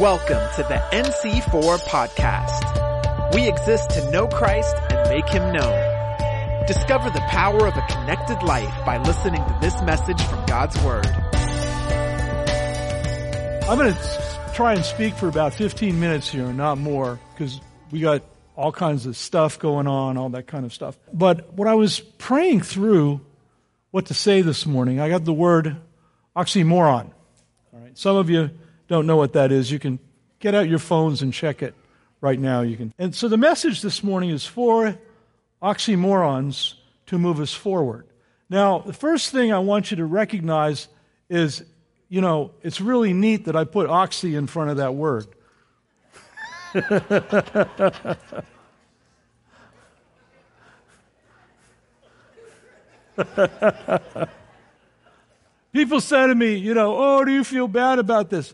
Welcome to the NC4 podcast. We exist to know Christ and make him known. Discover the power of a connected life by listening to this message from God's Word. I'm going to try and speak for about 15 minutes here, not more, because we got all kinds of stuff going on, all that kind of stuff. But what I was praying through what to say this morning, I got the word oxymoron. All right. Some of you don't know what that is. You can get out your phones and check it right now. You can. And so the message this morning is for oxymorons to move us forward. Now, the first thing I want you to recognize is, you know, it's really neat that I put oxy in front of that word. People say to me, you know, oh, do you feel bad about this?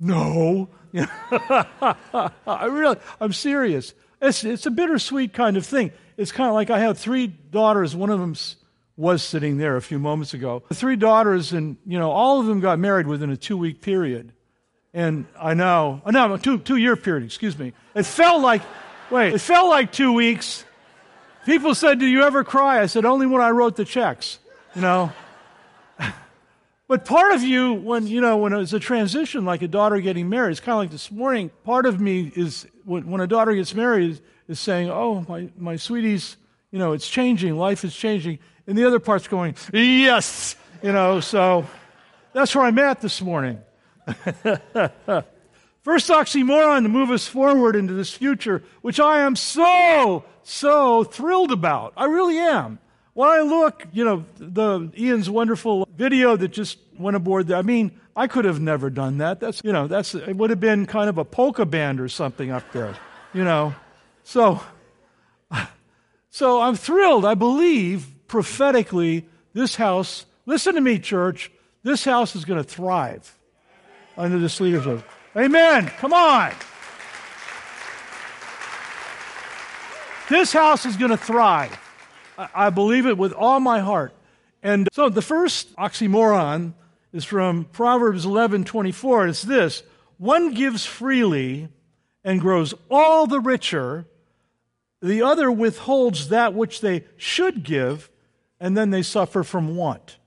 No. I really, I'm serious. It's, it's a bittersweet kind of thing. It's kind of like I have three daughters. One of them was sitting there a few moments ago. The three daughters, and, you know, all of them got married within a two week period. And I know, oh, uh, no, two, two year period, excuse me. It felt like, wait, it felt like two weeks. People said, Do you ever cry? I said, Only when I wrote the checks, you know. But part of you, when you know, when it's a transition, like a daughter getting married, it's kind of like this morning. Part of me is when, when a daughter gets married is, is, saying, "Oh, my my sweeties, you know, it's changing. Life is changing," and the other part's going, "Yes," you know. So that's where I'm at this morning. First oxymoron to move us forward into this future, which I am so so thrilled about. I really am. When I look, you know, the Ian's wonderful video that just went aboard there, I mean, I could have never done that. That's, you know, that's, it would have been kind of a polka band or something up there, you know. So, so I'm thrilled. I believe prophetically this house, listen to me, church, this house is going to thrive under this leadership. Amen. Come on. This house is going to thrive. I believe it with all my heart. And so the first oxymoron is from Proverbs 11:24. It's this: one gives freely and grows all the richer, the other withholds that which they should give, and then they suffer from want.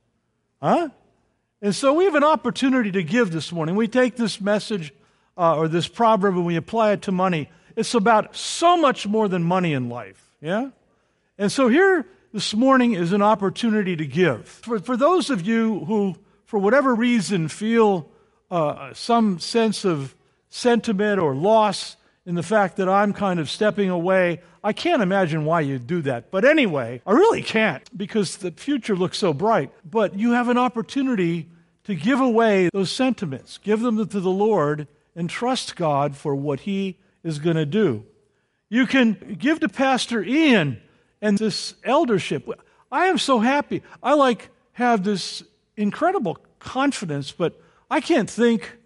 Huh? And so we have an opportunity to give this morning. We take this message uh, or this proverb and we apply it to money. It's about so much more than money in life. Yeah? And so here this morning is an opportunity to give. For, for those of you who, for whatever reason, feel uh, some sense of sentiment or loss in the fact that I'm kind of stepping away, I can't imagine why you'd do that. But anyway, I really can't because the future looks so bright. But you have an opportunity to give away those sentiments, give them to the Lord, and trust God for what He is going to do. You can give to Pastor Ian and this eldership. I am so happy. I like have this incredible confidence, but I can't think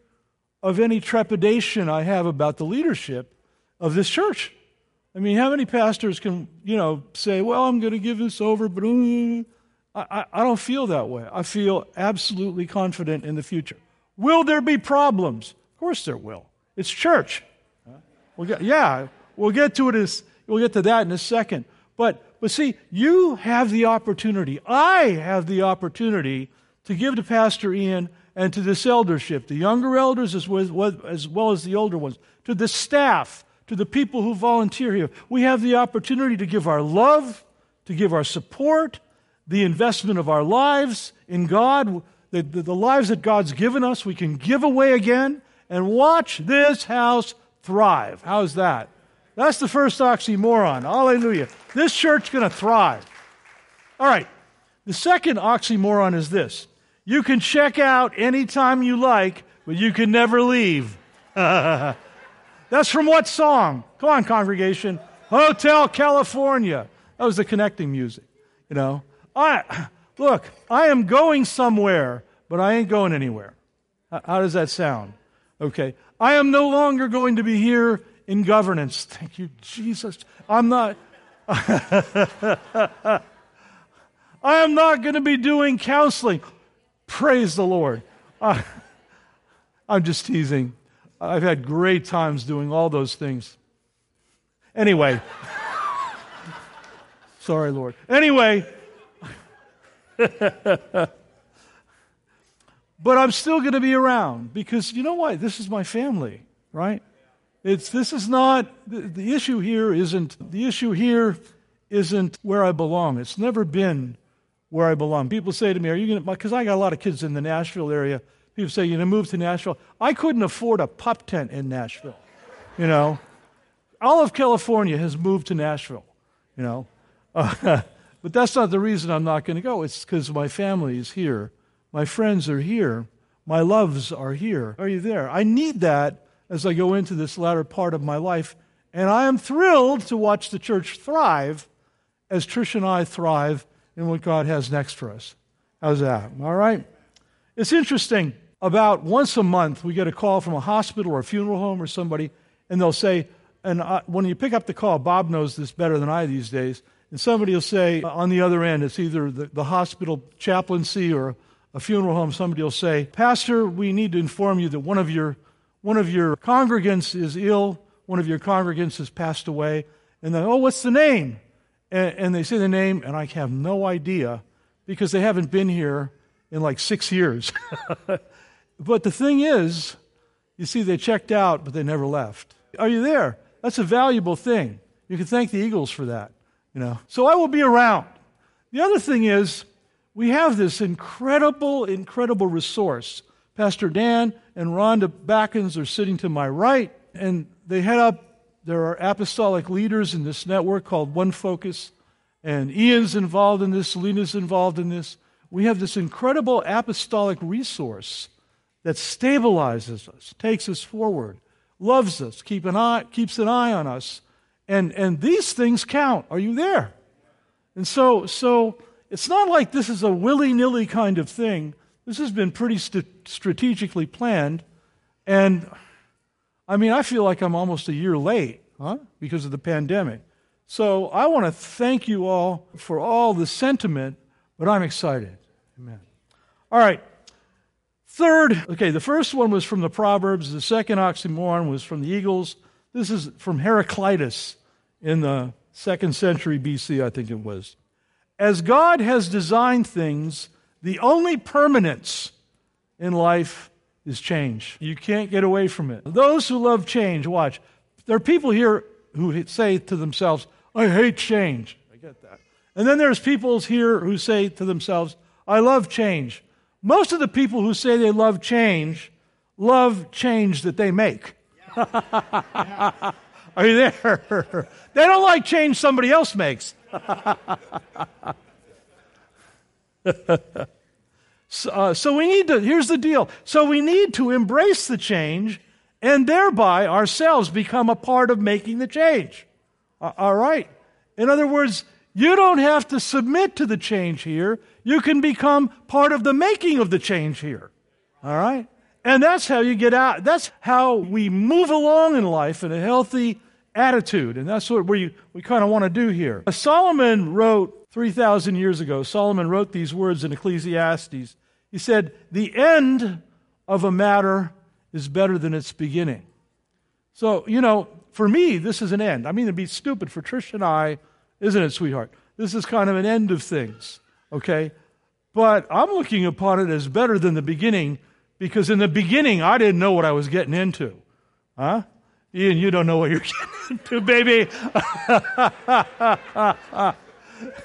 of any trepidation I have about the leadership of this church. I mean, how many pastors can, you know, say, well, I'm going to give this over, but uh, I, I don't feel that way. I feel absolutely confident in the future. Will there be problems? Of course there will. It's church. We'll get, yeah, we'll get to it as, we'll get to that in a second. But, but see, you have the opportunity, I have the opportunity to give to Pastor Ian and to this eldership, the younger elders as well, as the older ones, to the staff, to the people who volunteer here. We have the opportunity to give our love, to give our support, the investment of our lives in God, the, the, the lives that God's given us, we can give away again and watch this house thrive. How's that? That's the first oxymoron. Hallelujah. This church's going to thrive. All right. The second oxymoron is this you can check out anytime you like, but you can never leave. That's from what song? Come on, congregation. Hotel California. That was the connecting music. You know, I look. I am going somewhere, but I ain't going anywhere. How does that sound? Okay. I am no longer going to be here in governance. Thank you, Jesus. I'm not. I am not going to be doing counseling. Praise the Lord. Uh, I'm just teasing. I've had great times doing all those things. Anyway, sorry, Lord. Anyway, but I'm still going to be around because you know what? This is my family, right? It's, this is not, the, the issue here isn't, the issue here isn't where I belong. It's never been where I belong. People say to me, Are you going to, because I got a lot of kids in the Nashville area. People say, You're going to move to Nashville. I couldn't afford a pup tent in Nashville. You know, all of California has moved to Nashville, you know. Uh, but that's not the reason I'm not going to go. It's because my family is here. My friends are here. My loves are here. Are you there? I need that as I go into this latter part of my life. And I am thrilled to watch the church thrive as Trish and I thrive in what God has next for us. How's that? All right? It's interesting. About once a month, we get a call from a hospital or a funeral home or somebody, and they'll say, and I, when you pick up the call, Bob knows this better than I these days. And somebody will say uh, on the other end, it's either the, the hospital chaplaincy or a funeral home, somebody will say, Pastor, we need to inform you that one of your, one of your congregants is ill, one of your congregants has passed away. And then, oh, what's the name? And, and they say the name, and I have no idea because they haven't been here in like six years. but the thing is, you see, they checked out, but they never left. Are you there? That's a valuable thing. You can thank the Eagles for that. You know, so I will be around. The other thing is, we have this incredible, incredible resource. Pastor Dan and Rhonda Backens are sitting to my right, and they head up. There are apostolic leaders in this network called One Focus, and Ian's involved in this, Selena's involved in this. We have this incredible apostolic resource that stabilizes us, takes us forward, loves us, keep an eye, keeps an eye on us, and, and these things count. Are you there? And so, so it's not like this is a willy nilly kind of thing. This has been pretty st- strategically planned. And I mean, I feel like I'm almost a year late, huh? Because of the pandemic. So I want to thank you all for all the sentiment, but I'm excited. Amen. All right. Third, okay, the first one was from the Proverbs. The second oxymoron was from the Eagles. This is from Heraclitus in the second century BC, I think it was. As God has designed things, the only permanence in life is change. You can't get away from it. Those who love change, watch. There are people here who say to themselves, I hate change. I get that. And then there's people here who say to themselves, I love change. Most of the people who say they love change love change that they make. Are you there? they don't like change somebody else makes. so, uh, so we need to, here's the deal. So we need to embrace the change and thereby ourselves become a part of making the change. All right? In other words, you don't have to submit to the change here. You can become part of the making of the change here. All right? And that's how you get out. That's how we move along in life in a healthy attitude. And that's what we, we kind of want to do here. Solomon wrote 3,000 years ago, Solomon wrote these words in Ecclesiastes. He said, The end of a matter is better than its beginning. So, you know, for me, this is an end. I mean, it'd be stupid for Trish and I, isn't it, sweetheart? This is kind of an end of things, okay? But I'm looking upon it as better than the beginning because in the beginning, I didn't know what I was getting into. Huh? Ian, you don't know what you're getting into, baby.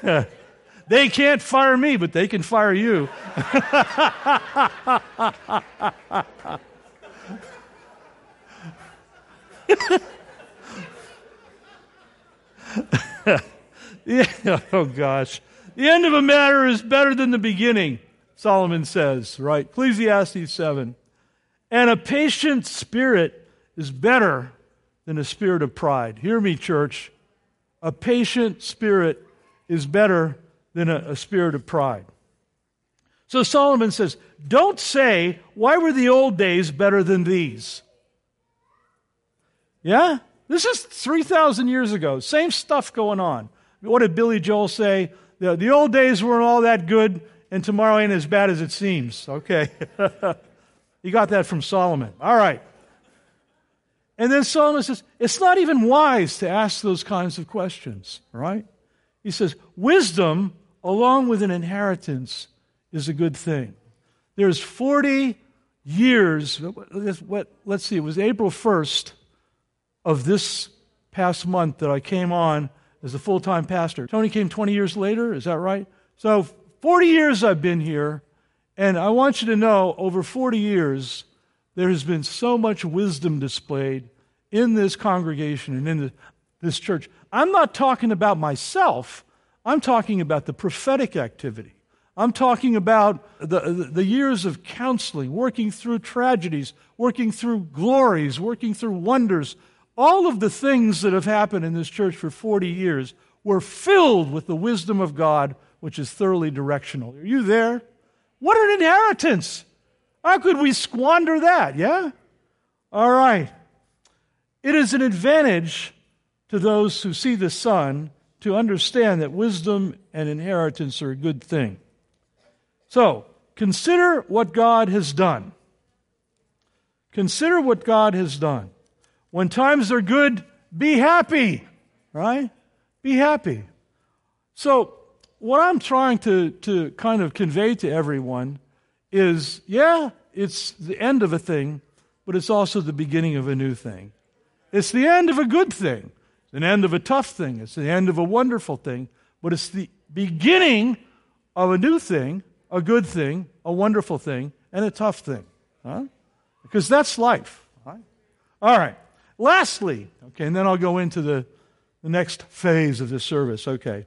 they can't fire me, but they can fire you. yeah, oh gosh. The end of a matter is better than the beginning. Solomon says, right? Ecclesiastes 7. And a patient spirit is better than a spirit of pride. Hear me, church. A patient spirit is better than a, a spirit of pride. So Solomon says, Don't say, Why were the old days better than these? Yeah? This is 3,000 years ago. Same stuff going on. What did Billy Joel say? The, the old days weren't all that good and tomorrow ain't as bad as it seems. Okay. you got that from Solomon. All right. And then Solomon says, it's not even wise to ask those kinds of questions, right? He says, wisdom along with an inheritance is a good thing. There's 40 years, let's see, it was April 1st of this past month that I came on as a full time pastor. Tony came 20 years later, is that right? So 40 years I've been here, and I want you to know over 40 years, there has been so much wisdom displayed in this congregation and in this church. I'm not talking about myself, I'm talking about the prophetic activity. I'm talking about the, the years of counseling, working through tragedies, working through glories, working through wonders. All of the things that have happened in this church for 40 years were filled with the wisdom of God, which is thoroughly directional. Are you there? What an inheritance! How could we squander that? Yeah? All right. It is an advantage to those who see the sun to understand that wisdom and inheritance are a good thing. So, consider what God has done. Consider what God has done. When times are good, be happy, right? Be happy. So, what I'm trying to, to kind of convey to everyone is yeah, it's the end of a thing, but it's also the beginning of a new thing. It's the end of a good thing, it's the end of a tough thing, it's the end of a wonderful thing, but it's the beginning of a new thing, a good thing, a wonderful thing, and a tough thing. Huh? Because that's life. Right? All right. Lastly, okay, and then I'll go into the, the next phase of this service. Okay.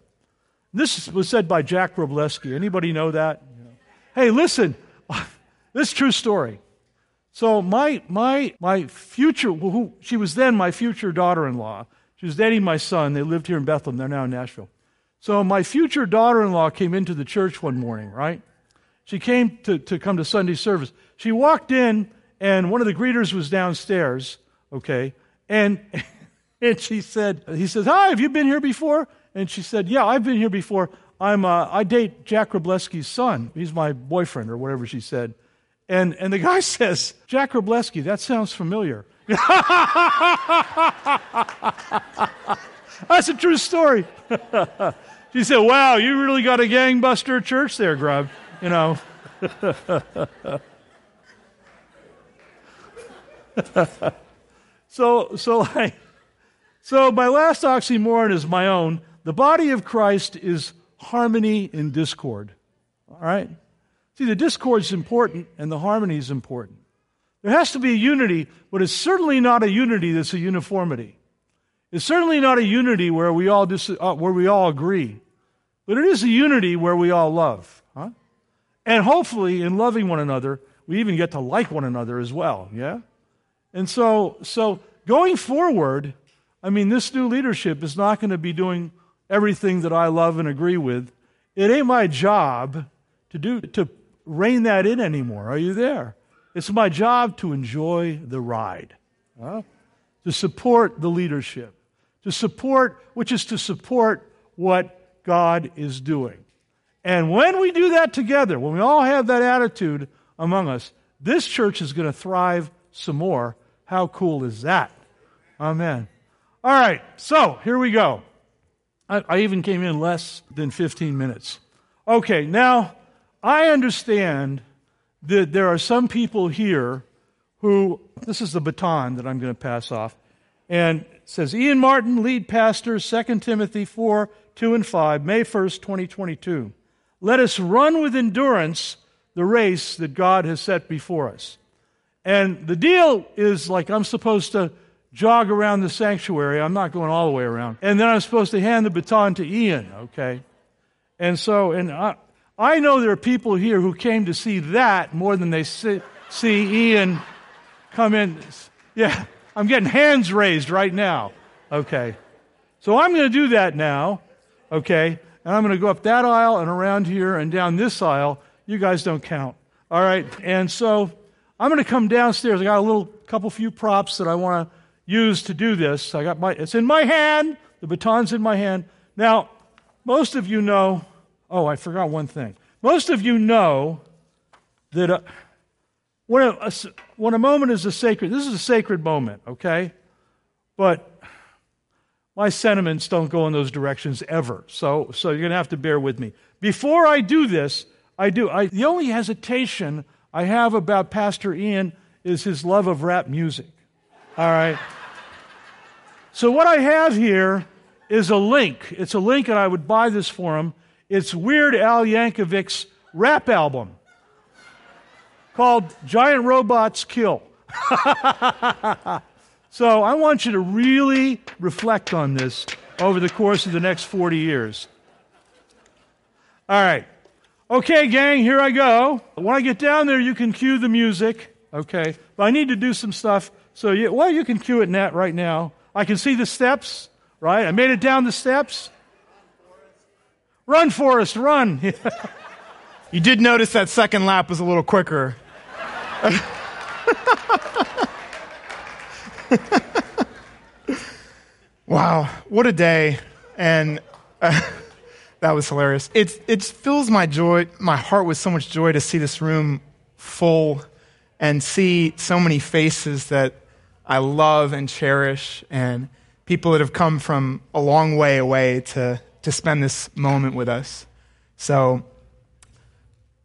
This was said by Jack Groblewski. Anybody know that? Hey, listen, this true story. So my my my future who she was then my future daughter-in-law. She was dating my son. They lived here in Bethlehem. They're now in Nashville. So my future daughter-in-law came into the church one morning, right? She came to, to come to Sunday service. She walked in and one of the greeters was downstairs, okay? And and she said, he says, Hi, have you been here before? And she said, Yeah, I've been here before. I'm, uh, I date Jack Groblewski's son. He's my boyfriend, or whatever she said. And, and the guy says, Jack Groblewski, that sounds familiar. That's a true story. she said, Wow, you really got a gangbuster church there, Grub. You know. so, so, so my last oxymoron is my own. The body of Christ is harmony in discord. All right? See, the discord is important and the harmony is important. There has to be a unity, but it's certainly not a unity that's a uniformity. It's certainly not a unity where we all, dis- uh, where we all agree, but it is a unity where we all love. Huh? And hopefully, in loving one another, we even get to like one another as well. Yeah? And so, so going forward, I mean, this new leadership is not going to be doing everything that I love and agree with. It ain't my job to do to rein that in anymore. Are you there? It's my job to enjoy the ride, huh? to support the leadership, to support, which is to support what God is doing. And when we do that together, when we all have that attitude among us, this church is going to thrive some more. How cool is that? Amen. All right, so here we go. I, I even came in less than 15 minutes. Okay, now I understand that there are some people here who, this is the baton that I'm going to pass off, and says Ian Martin, lead pastor, 2 Timothy 4 2 and 5, May 1st, 2022. Let us run with endurance the race that God has set before us. And the deal is like I'm supposed to jog around the sanctuary. I'm not going all the way around. And then I'm supposed to hand the baton to Ian, okay? And so, and I, I know there are people here who came to see that more than they see, see Ian come in. Yeah, I'm getting hands raised right now. Okay. So I'm going to do that now, okay? And I'm going to go up that aisle and around here and down this aisle. You guys don't count. All right? And so I'm going to come downstairs. I got a little couple few props that I want to use to do this. I got my, it's in my hand. The baton's in my hand. Now, most of you know, oh, I forgot one thing. Most of you know that uh, when, a, a, when a moment is a sacred, this is a sacred moment, okay? but my sentiments don't go in those directions ever. So, so you're going to have to bear with me. Before I do this, I do. I, the only hesitation I have about Pastor Ian is his love of rap music. All right? so, what I have here is a link. It's a link, and I would buy this for him. It's Weird Al Yankovic's rap album called Giant Robots Kill. so I want you to really reflect on this over the course of the next 40 years. All right. Okay, gang, here I go. When I get down there, you can cue the music. Okay. But I need to do some stuff. So, you, well, you can cue it, Nat, right now. I can see the steps, right? I made it down the steps. Run, Forrest, run. you did notice that second lap was a little quicker. wow, what a day. And uh, that was hilarious. It, it fills my joy, my heart with so much joy to see this room full and see so many faces that I love and cherish and people that have come from a long way away to, to spend this moment with us. So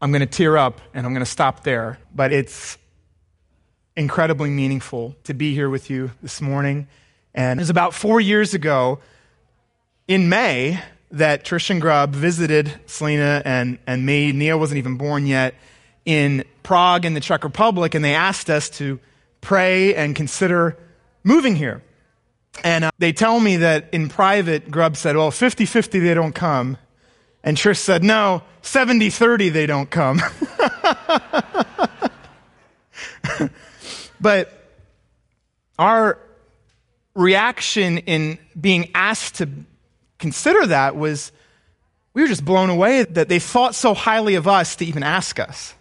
I'm going to tear up and I'm going to stop there. But it's incredibly meaningful to be here with you this morning. And it was about four years ago in May that Trish and Grubb visited Selena and, and me. Nia wasn't even born yet in Prague in the Czech Republic, and they asked us to pray and consider moving here. And uh, they tell me that in private, Grubb said, Well, 50 50 they don't come. And Trish said, No, 70 30 they don't come. but our reaction in being asked to consider that was we were just blown away that they thought so highly of us to even ask us.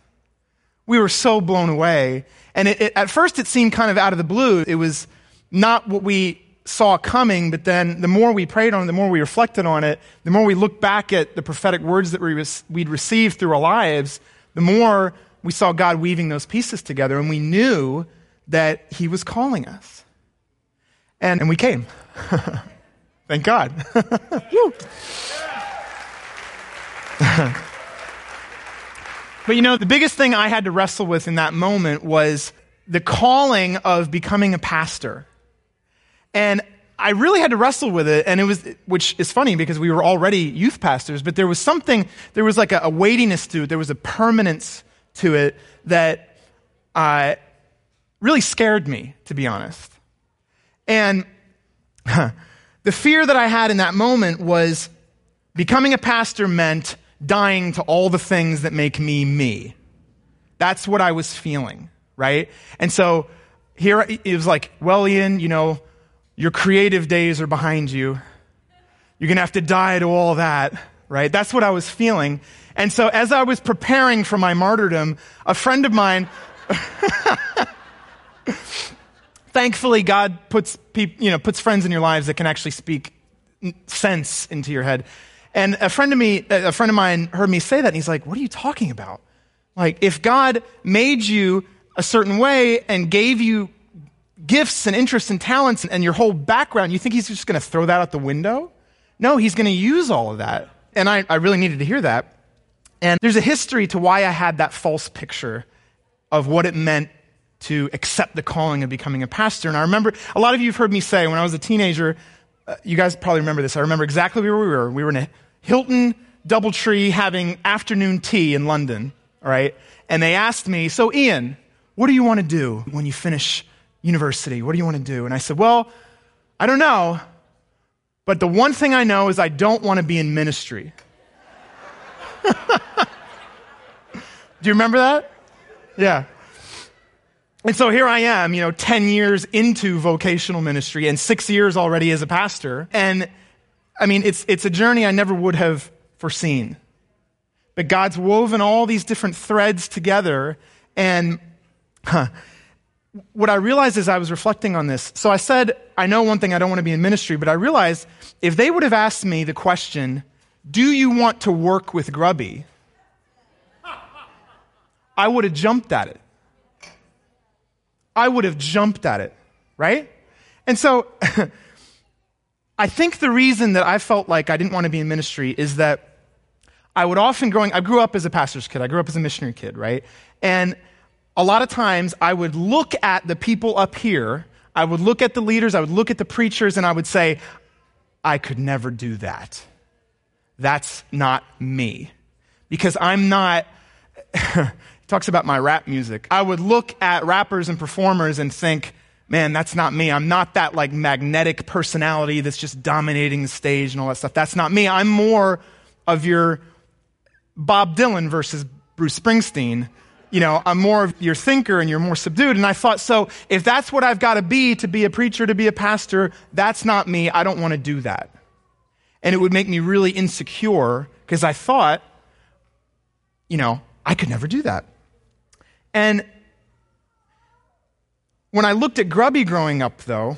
We were so blown away. And it, it, at first, it seemed kind of out of the blue. It was not what we saw coming, but then the more we prayed on it, the more we reflected on it, the more we looked back at the prophetic words that we we'd received through our lives, the more we saw God weaving those pieces together, and we knew that He was calling us. And, and we came. Thank God. but you know, the biggest thing I had to wrestle with in that moment was the calling of becoming a pastor. And I really had to wrestle with it, and it was, which is funny because we were already youth pastors, but there was something, there was like a, a weightiness to it, there was a permanence to it that uh, really scared me, to be honest. And huh, the fear that I had in that moment was becoming a pastor meant dying to all the things that make me me. That's what I was feeling, right? And so here it was like, well, Ian, you know, your creative days are behind you. You're going to have to die to all that, right? That's what I was feeling. And so as I was preparing for my martyrdom, a friend of mine, thankfully God puts peop, you know, puts friends in your lives that can actually speak sense into your head. And a friend of me, a friend of mine heard me say that and he's like, what are you talking about? Like, if God made you a certain way and gave you gifts and interests and talents and your whole background, you think he's just going to throw that out the window? No, he's going to use all of that. And I, I really needed to hear that. And there's a history to why I had that false picture of what it meant to accept the calling of becoming a pastor. And I remember a lot of you have heard me say when I was a teenager, uh, you guys probably remember this. I remember exactly where we were. We were in a Hilton Doubletree having afternoon tea in London, all right? And they asked me, So, Ian, what do you want to do when you finish university? What do you want to do? And I said, Well, I don't know, but the one thing I know is I don't want to be in ministry. do you remember that? Yeah. And so here I am, you know, 10 years into vocational ministry and six years already as a pastor. And I mean, it's, it's a journey I never would have foreseen. But God's woven all these different threads together. And huh, what I realized as I was reflecting on this, so I said, I know one thing, I don't want to be in ministry, but I realized if they would have asked me the question, do you want to work with Grubby? I would have jumped at it. I would have jumped at it, right? And so I think the reason that I felt like I didn't want to be in ministry is that I would often growing, I grew up as a pastor's kid. I grew up as a missionary kid, right? And a lot of times I would look at the people up here, I would look at the leaders, I would look at the preachers, and I would say, I could never do that. That's not me. Because I'm not, talks about my rap music. I would look at rappers and performers and think, man, that's not me. I'm not that like magnetic personality that's just dominating the stage and all that stuff. That's not me. I'm more of your Bob Dylan versus Bruce Springsteen. You know, I'm more of your thinker and you're more subdued. And I thought, so if that's what I've got to be to be a preacher, to be a pastor, that's not me. I don't want to do that. And it would make me really insecure because I thought, you know, I could never do that. And when I looked at Grubby growing up, though,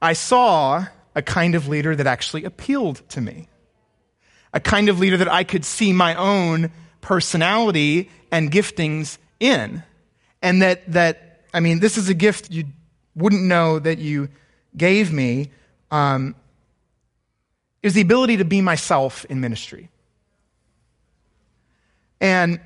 I saw a kind of leader that actually appealed to me. A kind of leader that I could see my own personality and giftings in. And that, that I mean, this is a gift you wouldn't know that you gave me. Um, is the ability to be myself in ministry. And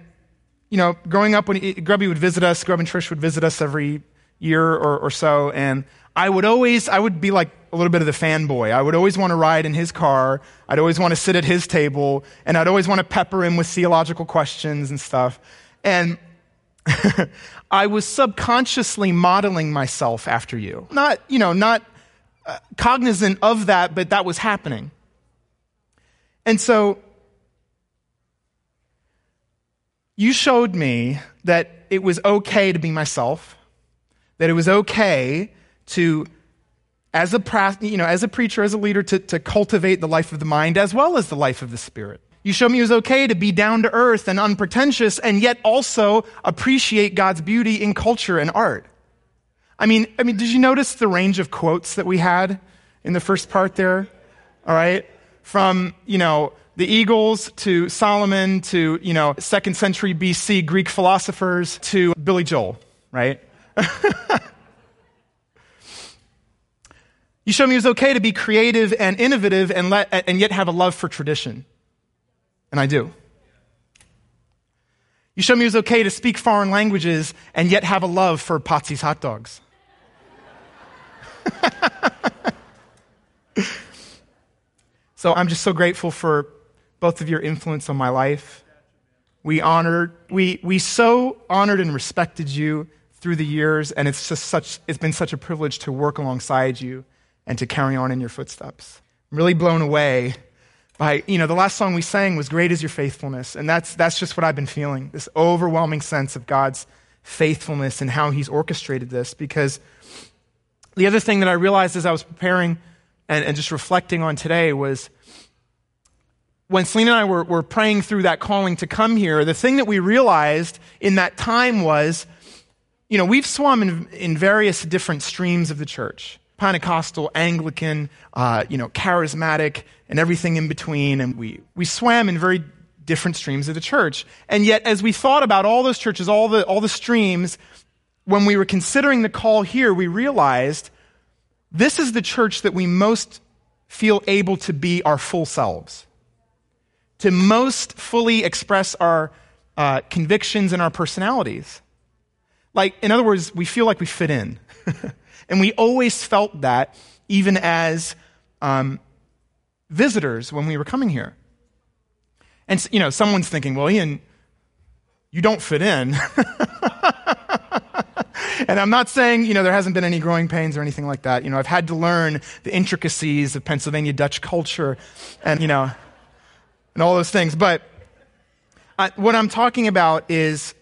you know, growing up when he, Grubby would visit us, Grub and Trish would visit us every year or, or so, and I would always, I would be like a little bit of the fanboy. I would always want to ride in his car. I'd always want to sit at his table, and I'd always want to pepper him with theological questions and stuff. And I was subconsciously modeling myself after you. Not, you know, not uh, cognizant of that, but that was happening. And so you showed me that it was okay to be myself, that it was okay to, as a, you know, as a preacher, as a leader, to, to cultivate the life of the mind as well as the life of the spirit. You showed me it was okay to be down to earth and unpretentious and yet also appreciate God's beauty in culture and art. I mean, I mean, did you notice the range of quotes that we had in the first part there? All right. From, you know, the Eagles to Solomon to, you know, second century BC Greek philosophers to Billy Joel, right? you showed me it was okay to be creative and innovative and, let, and yet have a love for tradition. And I do. You showed me it was okay to speak foreign languages and yet have a love for Potsy's hot dogs. so I'm just so grateful for both of your influence on my life. We honored, we, we so honored and respected you through the years, and it's just such, it's been such a privilege to work alongside you and to carry on in your footsteps. I'm really blown away by, you know, the last song we sang was Great is Your Faithfulness, and that's, that's just what I've been feeling this overwhelming sense of God's faithfulness and how He's orchestrated this. Because the other thing that I realized as I was preparing and, and just reflecting on today was when Selena and I were, were praying through that calling to come here, the thing that we realized in that time was, you know, we've swum in, in various different streams of the church. Pentecostal, Anglican, uh, you know, charismatic, and everything in between. And we, we swam in very different streams of the church. And yet, as we thought about all those churches, all the, all the streams, when we were considering the call here, we realized this is the church that we most feel able to be our full selves to most fully express our uh, convictions and our personalities. Like, in other words, we feel like we fit in. and we always felt that even as um, visitors when we were coming here. And, you know, someone's thinking, well, Ian, you don't fit in. and I'm not saying, you know, there hasn't been any growing pains or anything like that. You know, I've had to learn the intricacies of Pennsylvania Dutch culture and, you know, and all those things. But I, what I'm talking about is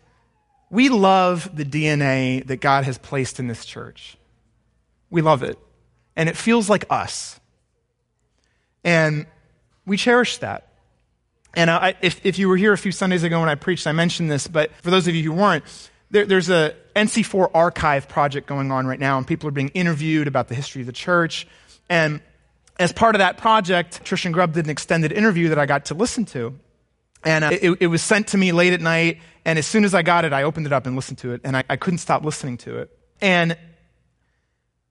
we love the DNA that God has placed in this church. We love it. And it feels like us. And we cherish that. And I, if, if you were here a few Sundays ago when I preached, I mentioned this, but for those of you who weren't, there, there's a NC4 archive project going on right now, and people are being interviewed about the history of the church. And as part of that project, Trish and Grubb did an extended interview that I got to listen to. And uh, it, it, was sent to me late at night. And as soon as I got it, I opened it up and listened to it. And I, I couldn't stop listening to it. And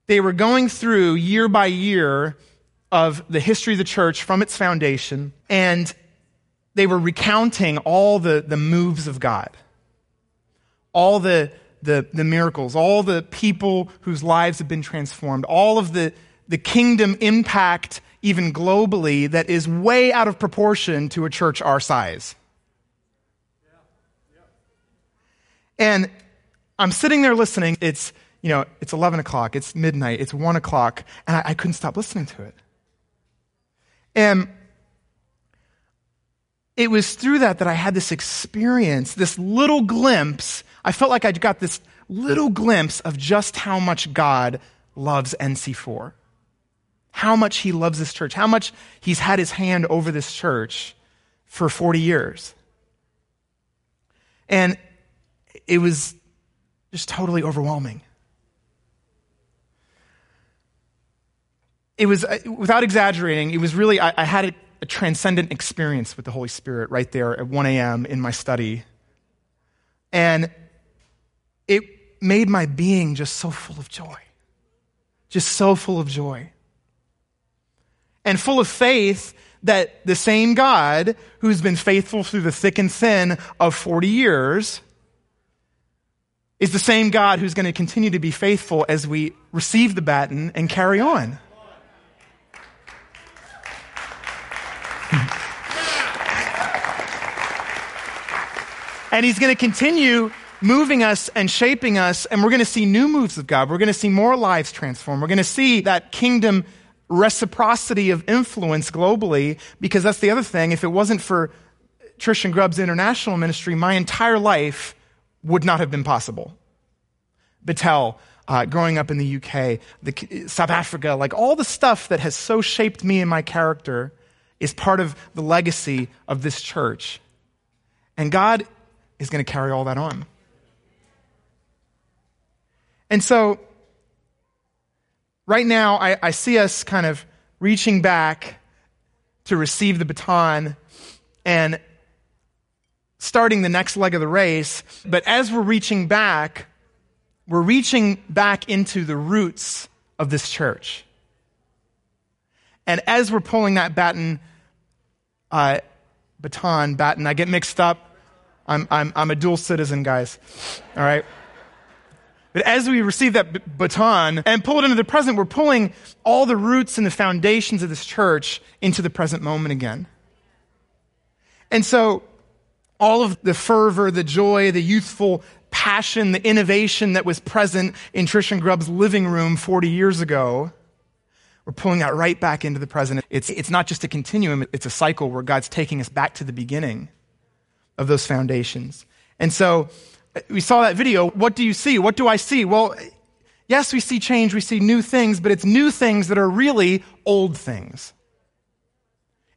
they were going through year by year of the history of the church from its foundation, and they were recounting all the, the moves of God, all the, the, the miracles, all the people whose lives have been transformed, all of the, the kingdom impact, even globally, that is way out of proportion to a church our size. And I'm sitting there listening. It's, you know, it's 11 o'clock, it's midnight, it's 1 o'clock, and I, I couldn't stop listening to it. And it was through that that I had this experience, this little glimpse. I felt like I got this little glimpse of just how much God loves NC4. How much he loves this church, how much he's had his hand over this church for 40 years. And it was just totally overwhelming. It was, uh, without exaggerating, it was really, I, I had a, a transcendent experience with the Holy Spirit right there at 1 a.m. in my study. And it made my being just so full of joy. Just so full of joy. And full of faith that the same God who's been faithful through the thick and thin of 40 years is the same God who's going to continue to be faithful as we receive the baton and carry on. and he's going to continue moving us and shaping us, and we're going to see new moves of God. We're going to see more lives transformed. We're going to see that kingdom reciprocity of influence globally, because that's the other thing. If it wasn't for Trish and Grubb's international ministry, my entire life would not have been possible. Battelle, uh, growing up in the UK, the, South Africa, like all the stuff that has so shaped me and my character is part of the legacy of this church. And God is going to carry all that on. And so, right now, I, I see us kind of reaching back to receive the baton and starting the next leg of the race. But as we're reaching back, we're reaching back into the roots of this church. And as we're pulling that baton, uh, baton, baton, I get mixed up. I'm, I'm, I'm a dual citizen, guys. All right? But as we receive that b- baton and pull it into the present, we're pulling all the roots and the foundations of this church into the present moment again. And so, all of the fervor, the joy, the youthful passion, the innovation that was present in Trish and Grubb's living room 40 years ago, we're pulling that right back into the present. It's, it's not just a continuum, it's a cycle where God's taking us back to the beginning of those foundations. And so uh, we saw that video. What do you see? What do I see? Well, yes, we see change, we see new things, but it's new things that are really old things.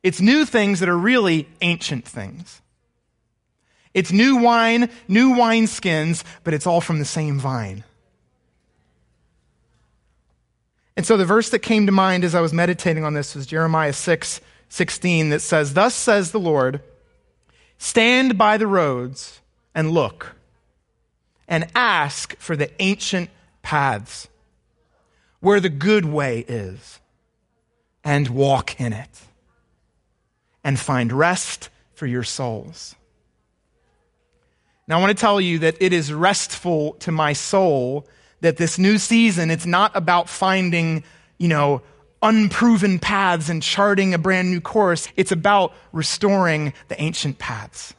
It's new things that are really ancient things. It's new wine, new wineskins, but it's all from the same vine. And so the verse that came to mind as I was meditating on this was Jeremiah 6 16 that says, Thus says the Lord, stand by the roads and look and ask for the ancient paths where the good way is and walk in it and find rest for your souls. Now, I want to tell you that it is restful to my soul that this new season, it's not about finding, you know, unproven paths and charting a brand new course. It's about restoring the ancient paths.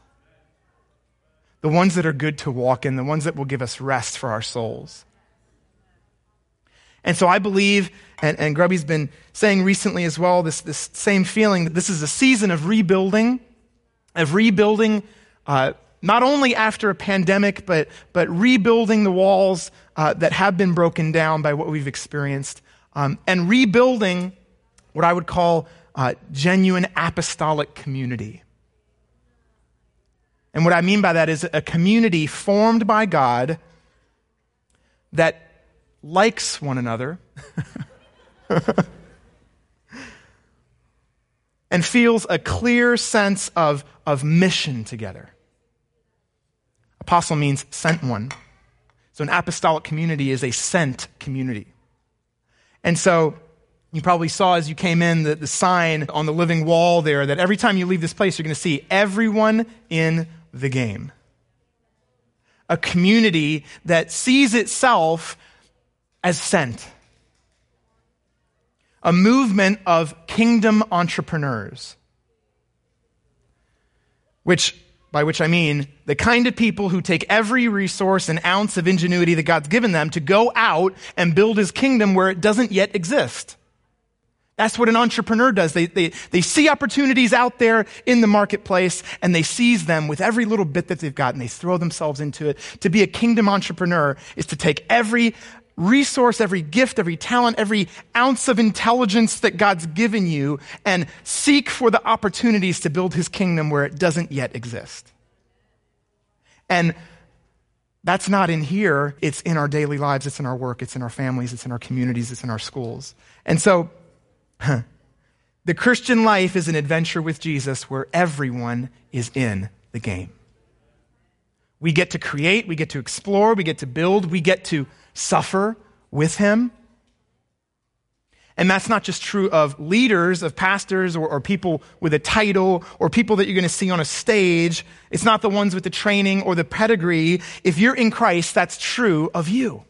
The ones that are good to walk in, the ones that will give us rest for our souls. And so I believe, and, and Grubby's been saying recently as well, this, this same feeling that this is a season of rebuilding, of rebuilding uh, not only after a pandemic, but, but rebuilding the walls uh, that have been broken down by what we've experienced, um, and rebuilding what I would call uh, genuine apostolic community. And what I mean by that is a community formed by God that likes one another and feels a clear sense of, of mission together. Apostle means sent one. So an apostolic community is a sent community. And so you probably saw as you came in the, the sign on the living wall there that every time you leave this place, you're going to see everyone in the game. A community that sees itself as sent. A movement of kingdom entrepreneurs. Which, by which I mean the kind of people who take every resource and ounce of ingenuity that God's given them to go out and build his kingdom where it doesn't yet exist. That's what an entrepreneur does. They, they, they see opportunities out there in the marketplace and they seize them with every little bit that they've got and they throw themselves into it. To be a kingdom entrepreneur is to take every resource, every gift, every talent, every ounce of intelligence that God's given you and seek for the opportunities to build his kingdom where it doesn't yet exist. And that's not in here. It's in our daily lives. It's in our work. It's in our families. It's in our communities. It's in our schools. And so the Christian life is an adventure with Jesus where everyone is in the game. We get to create, we get to explore, we get to build, we get to suffer with Him. And that's not just true of leaders, of pastors, or, or, people with a title, or people that you're going to see on a stage. It's not the ones with the training or the pedigree. If you're in Christ, that's true of you.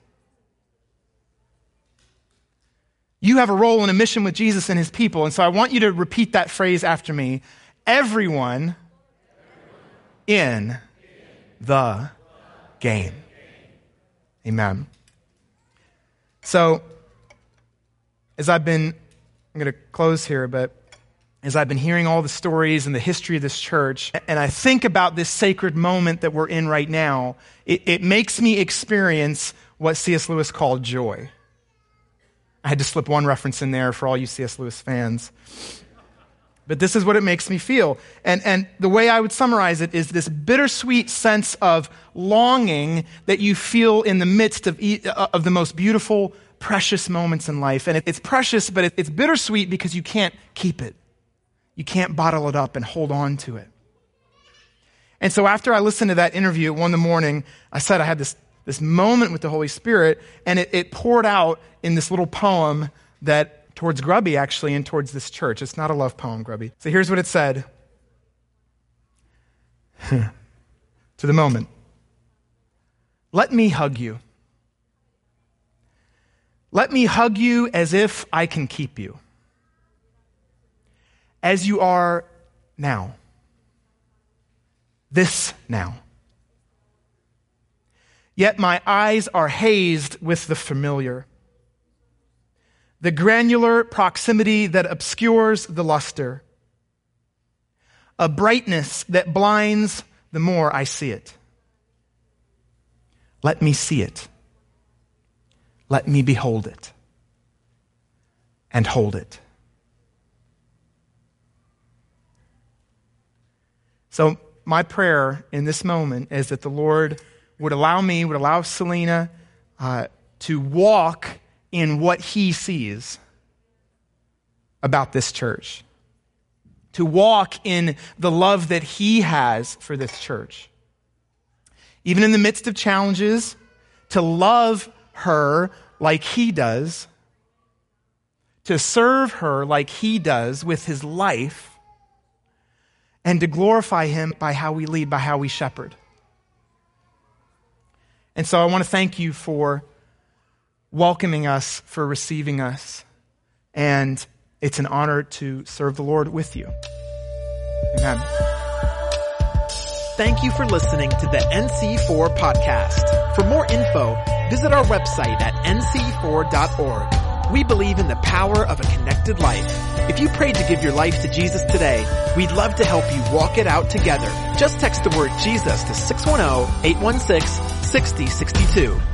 You have a role and a mission with Jesus and his people. And so I want you to repeat that phrase after me. Everyone in the game. Amen. So, as I've been, I'm going to close here, but as I've been hearing all the stories and the history of this church, and I think about this sacred moment that we're in right now, it, it makes me experience what C.S. Lewis called joy. I had to slip one reference in there for all you C.S. Lewis fans. But this is what it makes me feel. And, and the way I would summarize it is this bittersweet sense of longing that you feel in the midst of, uh, of the most beautiful, precious moments in life. And it's precious, but it's bittersweet because you can't keep it. You can't bottle it up and hold on to it. And so after I listened to that interview at one in the morning, I said I had this this moment with the Holy Spirit, and it, it poured out in this little poem that towards Grubby, actually, and towards this church. It's not a love poem, Grubby. So here's what it said to the moment Let me hug you. Let me hug you as if I can keep you. As you are now. This now. Yet my eyes are hazed with the familiar. The granular proximity that obscures the luster. A brightness that blinds the more I see it. Let me see it. Let me behold it. And hold it. So, my prayer in this moment is that the Lord would allow me, would allow Selena uh, to walk in what he sees about this church, to walk in the love that he has for this church. Even in the midst of challenges, to love her like he does, to serve her like he does with his life, and to glorify him by how we lead, by how we shepherd. And so I want to thank you for welcoming us, for receiving us. And it's an honor to serve the Lord with you. Amen. Thank you for listening to the NC4 podcast. For more info, visit our website at nc4.org. We believe in the power of a connected life. If you prayed to give your life to Jesus today, we'd love to help you walk it out together. Just text the word Jesus to 610-816 6062.